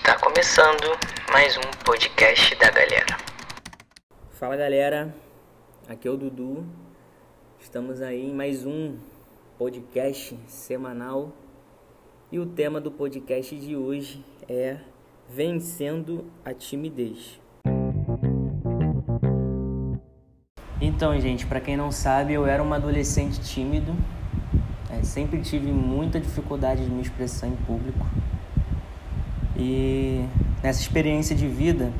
Está começando mais um podcast da galera. Fala galera, aqui é o Dudu. Estamos aí em mais um podcast semanal e o tema do podcast de hoje é Vencendo a Timidez. Então, gente, para quem não sabe, eu era um adolescente tímido, é, sempre tive muita dificuldade de me expressar em público. E nessa experiência de vida,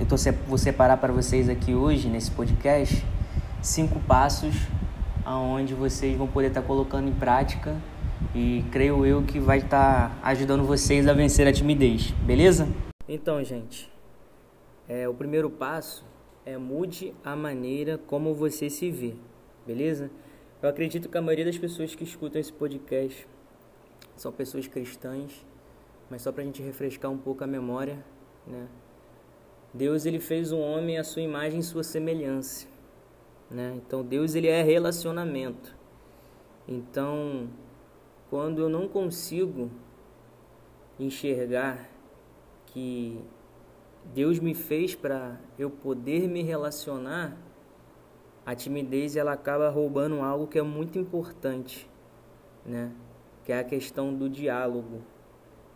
eu tô, vou separar para vocês aqui hoje, nesse podcast, cinco passos aonde vocês vão poder estar tá colocando em prática e creio eu que vai estar tá ajudando vocês a vencer a timidez, beleza? Então, gente, é, o primeiro passo é mude a maneira como você se vê, beleza? Eu acredito que a maioria das pessoas que escutam esse podcast são pessoas cristãs, mas só para a gente refrescar um pouco a memória, né? Deus ele fez o homem à sua imagem e sua semelhança, né? Então Deus ele é relacionamento. Então, quando eu não consigo enxergar que Deus me fez para eu poder me relacionar, a timidez ela acaba roubando algo que é muito importante, né? Que é a questão do diálogo.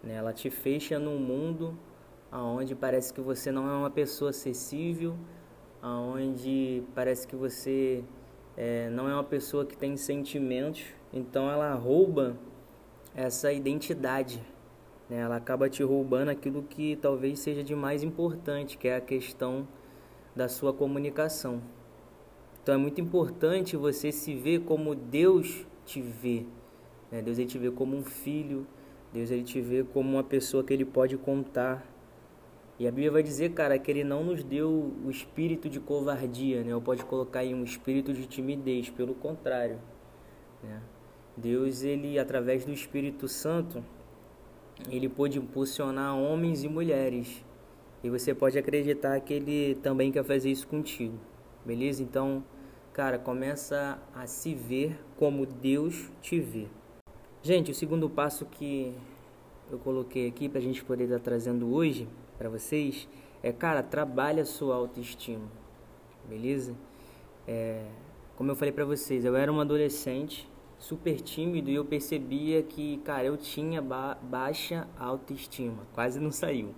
Né? Ela te fecha num mundo aonde parece que você não é uma pessoa acessível, aonde parece que você é, não é uma pessoa que tem sentimentos. Então ela rouba essa identidade né? Ela acaba te roubando aquilo que talvez seja de mais importante, que é a questão da sua comunicação. Então é muito importante você se ver como Deus te vê. Né? Deus ele te vê como um filho, Deus ele te vê como uma pessoa que ele pode contar. E a Bíblia vai dizer, cara, que ele não nos deu o espírito de covardia, né? Ou pode colocar aí um espírito de timidez, pelo contrário, né? Deus ele através do Espírito Santo, ele pôde impulsionar homens e mulheres. E você pode acreditar que ele também quer fazer isso contigo. Beleza? Então, cara, começa a se ver como Deus te vê. Gente, o segundo passo que eu coloquei aqui pra gente poder estar trazendo hoje para vocês é, cara, trabalha a sua autoestima. Beleza? É, como eu falei para vocês, eu era um adolescente super tímido e eu percebia que, cara, eu tinha ba baixa autoestima, quase não saiu.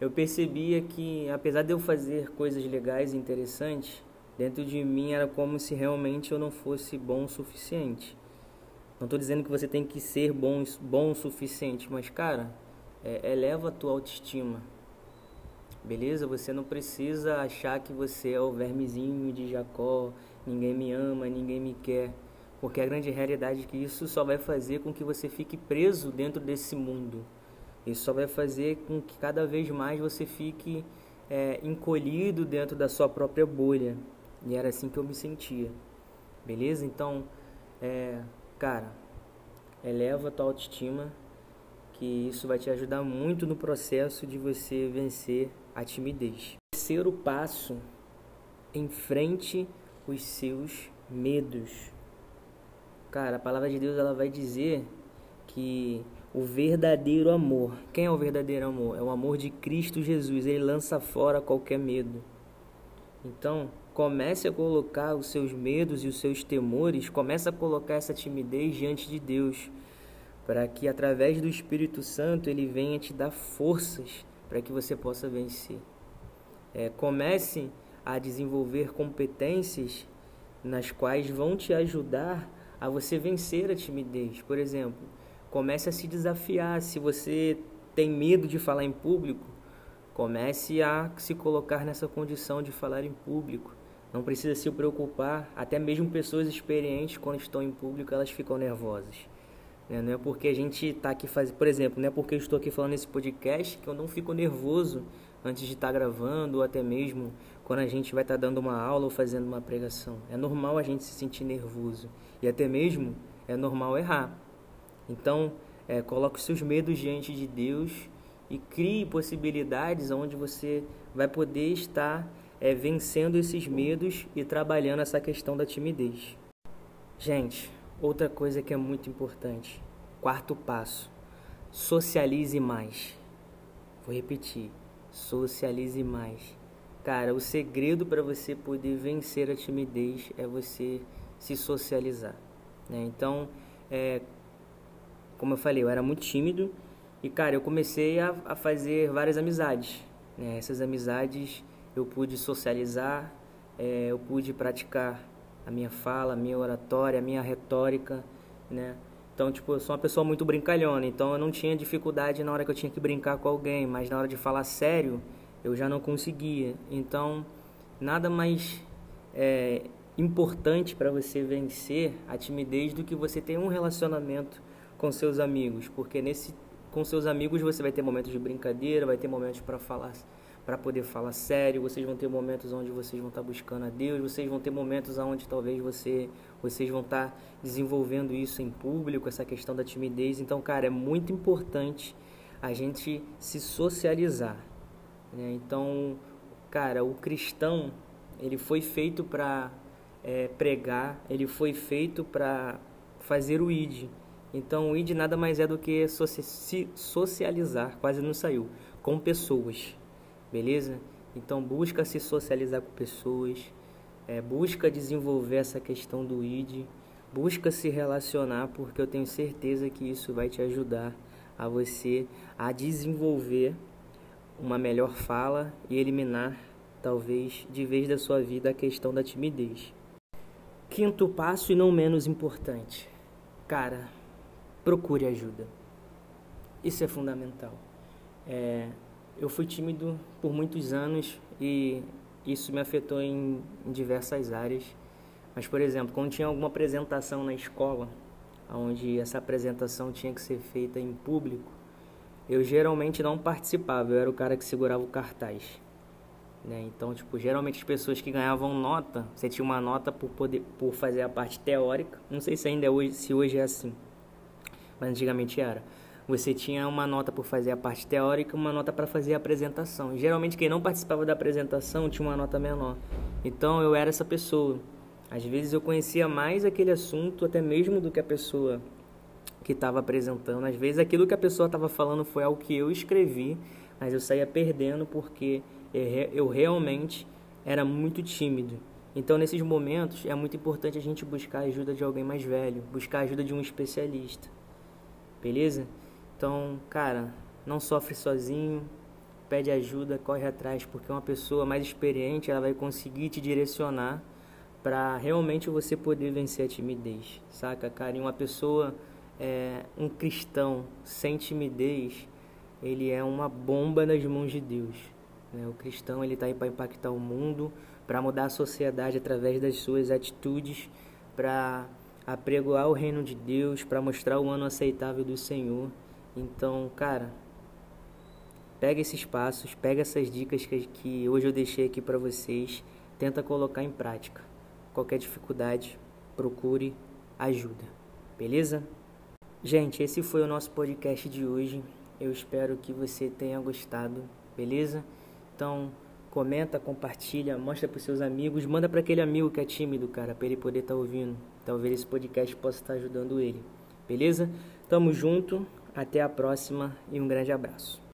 Eu percebia que, apesar de eu fazer coisas legais e interessantes, dentro de mim era como se realmente eu não fosse bom o suficiente. Não estou dizendo que você tem que ser bom, bom o suficiente, mas, cara, é, eleva a tua autoestima. Beleza? Você não precisa achar que você é o vermezinho de Jacó, ninguém me ama, ninguém me quer. Porque a grande realidade é que isso só vai fazer com que você fique preso dentro desse mundo. Isso só vai fazer com que cada vez mais você fique é, encolhido dentro da sua própria bolha. E era assim que eu me sentia. Beleza? Então, é, cara, eleva a tua autoestima, que isso vai te ajudar muito no processo de você vencer a timidez. Terceiro passo, enfrente os seus medos. Cara, a palavra de Deus ela vai dizer que o verdadeiro amor, quem é o verdadeiro amor? É o amor de Cristo Jesus, ele lança fora qualquer medo. Então, comece a colocar os seus medos e os seus temores, comece a colocar essa timidez diante de Deus, para que através do Espírito Santo ele venha te dar forças para que você possa vencer. É, comece a desenvolver competências nas quais vão te ajudar a você vencer a timidez. Por exemplo, comece a se desafiar. Se você tem medo de falar em público, comece a se colocar nessa condição de falar em público. Não precisa se preocupar, até mesmo pessoas experientes, quando estão em público, elas ficam nervosas. Né? Não é porque a gente está aqui fazendo, por exemplo, não é porque eu estou aqui falando nesse podcast que eu não fico nervoso antes de estar tá gravando ou até mesmo quando a gente vai estar tá dando uma aula ou fazendo uma pregação. É normal a gente se sentir nervoso e até mesmo é normal errar. Então, é, coloque os seus medos diante de Deus e crie possibilidades onde você vai poder estar é, vencendo esses medos e trabalhando essa questão da timidez. Gente, outra coisa que é muito importante. Quarto passo: socialize mais. Vou repetir. Socialize mais. Cara, o segredo para você poder vencer a timidez é você se socializar. Né? Então, é, como eu falei, eu era muito tímido e, cara, eu comecei a, a fazer várias amizades. Né? Essas amizades eu pude socializar, é, eu pude praticar a minha fala, a minha oratória, a minha retórica, né? Então, tipo, eu sou uma pessoa muito brincalhona, então eu não tinha dificuldade na hora que eu tinha que brincar com alguém, mas na hora de falar sério, eu já não conseguia. Então, nada mais é, importante para você vencer a timidez do que você ter um relacionamento com seus amigos, porque nesse com seus amigos você vai ter momentos de brincadeira, vai ter momentos para falar para poder falar sério, vocês vão ter momentos onde vocês vão estar tá buscando a Deus, vocês vão ter momentos onde talvez você, vocês vão estar tá desenvolvendo isso em público, essa questão da timidez. Então, cara, é muito importante a gente se socializar. Né? Então, cara, o cristão, ele foi feito para é, pregar, ele foi feito para fazer o ID. Então, o ID nada mais é do que se socializar, quase não saiu, com pessoas beleza? Então busca se socializar com pessoas, é, busca desenvolver essa questão do ID, busca se relacionar, porque eu tenho certeza que isso vai te ajudar a você a desenvolver uma melhor fala e eliminar, talvez, de vez da sua vida a questão da timidez. Quinto passo e não menos importante, cara, procure ajuda. Isso é fundamental. É, eu fui tímido por muitos anos e isso me afetou em, em diversas áreas. Mas, por exemplo, quando tinha alguma apresentação na escola, onde essa apresentação tinha que ser feita em público, eu geralmente não participava, eu era o cara que segurava o cartaz. Né? Então, tipo, geralmente as pessoas que ganhavam nota, você tinha uma nota por poder por fazer a parte teórica. Não sei se ainda hoje, se hoje é assim, mas antigamente era você tinha uma nota por fazer a parte teórica uma nota para fazer a apresentação. Geralmente quem não participava da apresentação tinha uma nota menor. Então eu era essa pessoa. Às vezes eu conhecia mais aquele assunto até mesmo do que a pessoa que estava apresentando. Às vezes aquilo que a pessoa estava falando foi algo que eu escrevi, mas eu saía perdendo porque eu realmente era muito tímido. Então, nesses momentos, é muito importante a gente buscar a ajuda de alguém mais velho, buscar a ajuda de um especialista. Beleza? Então, cara, não sofre sozinho, pede ajuda, corre atrás, porque uma pessoa mais experiente ela vai conseguir te direcionar para realmente você poder vencer a timidez, saca, cara? E uma pessoa, é, um cristão sem timidez, ele é uma bomba nas mãos de Deus. Né? O cristão ele está aí para impactar o mundo, para mudar a sociedade através das suas atitudes, para apregoar o reino de Deus, para mostrar o ano aceitável do Senhor. Então, cara, pega esses passos, pega essas dicas que, que hoje eu deixei aqui para vocês, tenta colocar em prática. Qualquer dificuldade, procure ajuda. Beleza? Gente, esse foi o nosso podcast de hoje. Eu espero que você tenha gostado, beleza? Então, comenta, compartilha, mostra para seus amigos, manda para aquele amigo que é tímido, cara, para ele poder estar tá ouvindo. Talvez esse podcast possa estar tá ajudando ele. Beleza? Tamo junto. Até a próxima e um grande abraço.